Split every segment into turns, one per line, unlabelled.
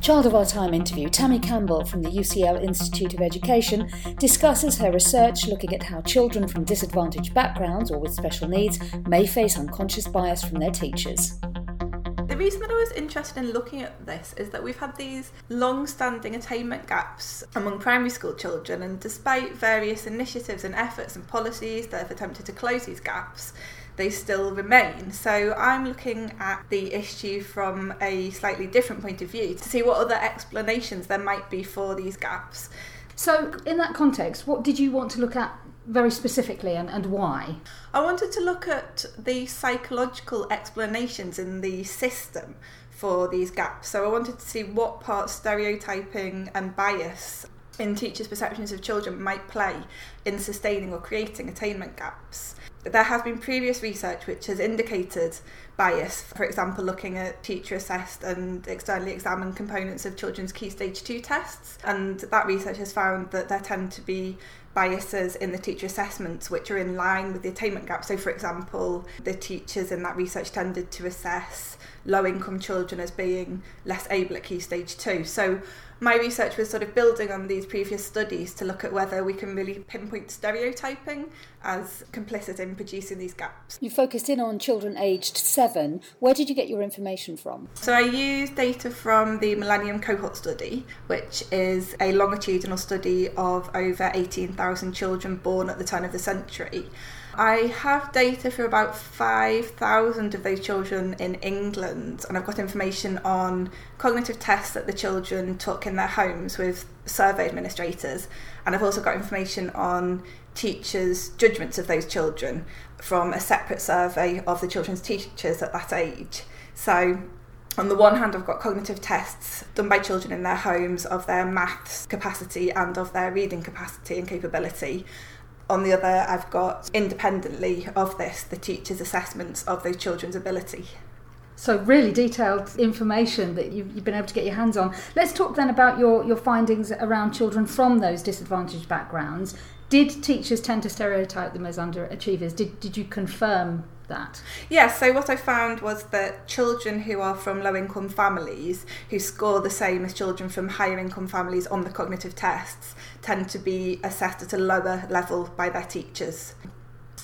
Child of Our Time interview, Tammy Campbell from the UCL Institute of Education discusses her research looking at how children from disadvantaged backgrounds or with special needs may face unconscious bias from their teachers.
The reason that I was interested in looking at this is that we've had these long standing attainment gaps among primary school children, and despite various initiatives and efforts and policies that have attempted to close these gaps, they still remain. So I'm looking at the issue from a slightly different point of view to see what other explanations there might be for these gaps.
So, in that context, what did you want to look at very specifically and, and why?
I wanted to look at the psychological explanations in the system for these gaps. So, I wanted to see what part stereotyping and bias in teachers' perceptions of children might play in sustaining or creating attainment gaps there has been previous research which has indicated bias, for example, looking at teacher assessed and externally examined components of children's Key Stage 2 tests. And that research has found that there tend to be biases in the teacher assessments which are in line with the attainment gap. So, for example, the teachers in that research tended to assess low income children as being less able at Key Stage 2. So, my research was sort of building on these previous studies to look at whether we can really pinpoint stereotyping as complicit in producing these gaps.
You focused in on children aged seven. Where did you get your information from?
So I used data from the Millennium Cohort Study, which is a longitudinal study of over 18,000 children born at the turn of the century. I have data for about 5,000 of those children in England, and I've got information on cognitive tests that the children took in their homes with survey administrators, and I've also got information on teachers' judgments of those children from a separate survey of the children's teachers at that age. So on the one hand, I've got cognitive tests done by children in their homes of their maths capacity and of their reading capacity and capability on the other, I've got independently of this the teachers' assessments of those children's ability.
So, really detailed information that you've, you've, been able to get your hands on. Let's talk then about your, your findings around children from those disadvantaged backgrounds. Did teachers tend to stereotype them as underachievers? Did, did you confirm that?
Yes, so what I found was that children who are from low income families who score the same as children from higher income families on the cognitive tests tend to be assessed at a lower level by their teachers.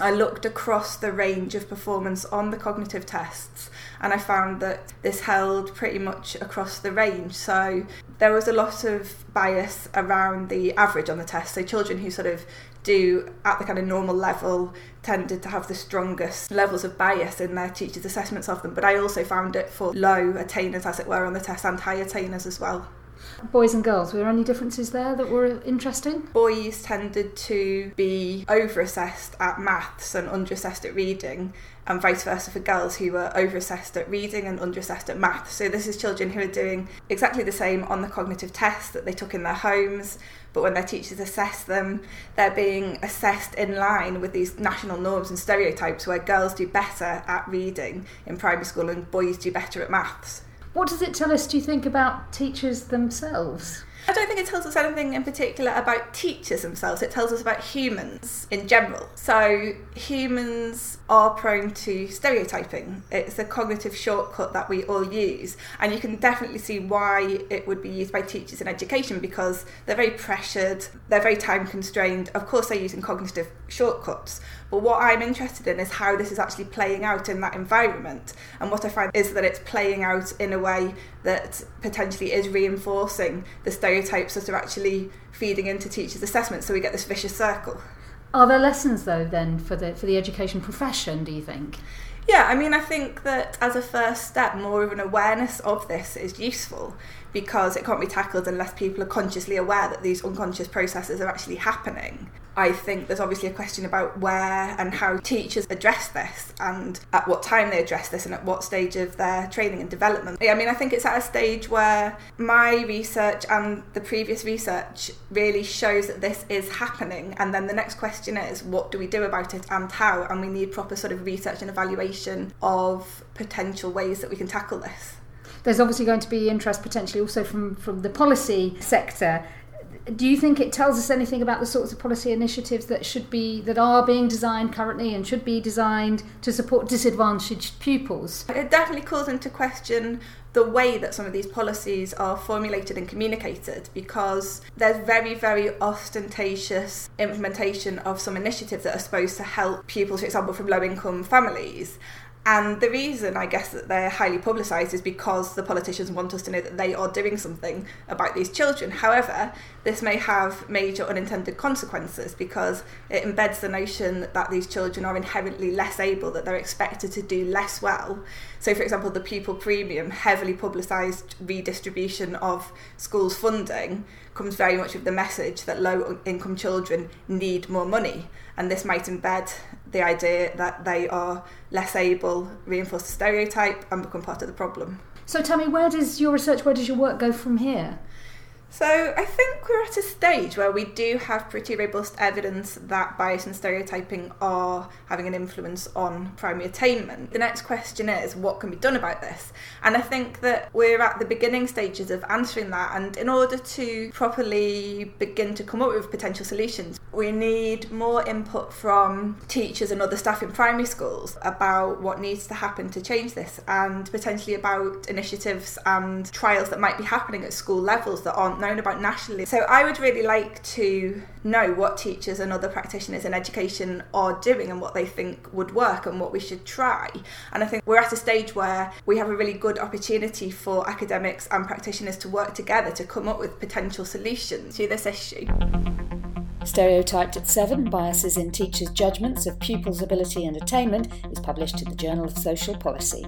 I looked across the range of performance on the cognitive tests and I found that this held pretty much across the range. So there was a lot of bias around the average on the test. So children who sort of do at the kind of normal level tended to have the strongest levels of bias in their teachers' assessments of them. But I also found it for low attainers, as it were, on the test and high attainers as well.
Boys and girls, were there any differences there that were interesting?
Boys tended to be over-assessed at maths and under-assessed at reading, and vice versa for girls who were over-assessed at reading and under-assessed at maths. So this is children who are doing exactly the same on the cognitive tests that they took in their homes, but when their teachers assess them, they're being assessed in line with these national norms and stereotypes where girls do better at reading in primary school and boys do better at maths.
What does it tell us, do you think, about teachers themselves?
I don't think it tells us anything in particular about teachers themselves. It tells us about humans in general. So, humans are prone to stereotyping. It's a cognitive shortcut that we all use. And you can definitely see why it would be used by teachers in education because they're very pressured, they're very time constrained. Of course, they're using cognitive shortcuts. But what I'm interested in is how this is actually playing out in that environment. And what I find is that it's playing out in a way that potentially is reinforcing the stereotypes that are actually feeding into teachers' assessments. So we get this vicious circle.
Are there lessons though then for the for the education profession, do you think?
Yeah, I mean, I think that as a first step, more of an awareness of this is useful because it can't be tackled unless people are consciously aware that these unconscious processes are actually happening. I think there's obviously a question about where and how teachers address this and at what time they address this and at what stage of their training and development. I mean, I think it's at a stage where my research and the previous research really shows that this is happening. And then the next question is, what do we do about it and how? And we need proper sort of research and evaluation of potential ways that we can tackle this
there's obviously going to be interest potentially also from, from the policy sector do you think it tells us anything about the sorts of policy initiatives that should be that are being designed currently and should be designed to support disadvantaged pupils?
It definitely calls into question the way that some of these policies are formulated and communicated because there's very, very ostentatious implementation of some initiatives that are supposed to help pupils, for example, from low income families. And the reason, I guess, that they're highly publicised is because the politicians want us to know that they are doing something about these children. However, this may have major unintended consequences because it embeds the notion that these children are inherently less able, that they're expected to do less well. So, for example, the pupil premium, heavily publicised redistribution of schools' funding, comes very much with the message that low income children need more money. And this might embed the idea that they are less able, reinforce the stereotype, and become part of the problem.
So, tell me, where does your research, where does your work go from here?
So I think we're at a stage where we do have pretty robust evidence that bias and stereotyping are having an influence on primary attainment. The next question is what can be done about this? And I think that we're at the beginning stages of answering that and in order to properly begin to come up with potential solutions, we need more input from teachers and other staff in primary schools about what needs to happen to change this and potentially about initiatives and trials that might be happening at school levels that aren't known about nationally. So I would really like to know what teachers and other practitioners in education are doing and what they think would work and what we should try. And I think we're at a stage where we have a really good opportunity for academics and practitioners to work together to come up with potential solutions to this issue.
Stereotyped at Seven Biases in Teachers' Judgments of Pupils' Ability and Attainment is published in the Journal of Social Policy.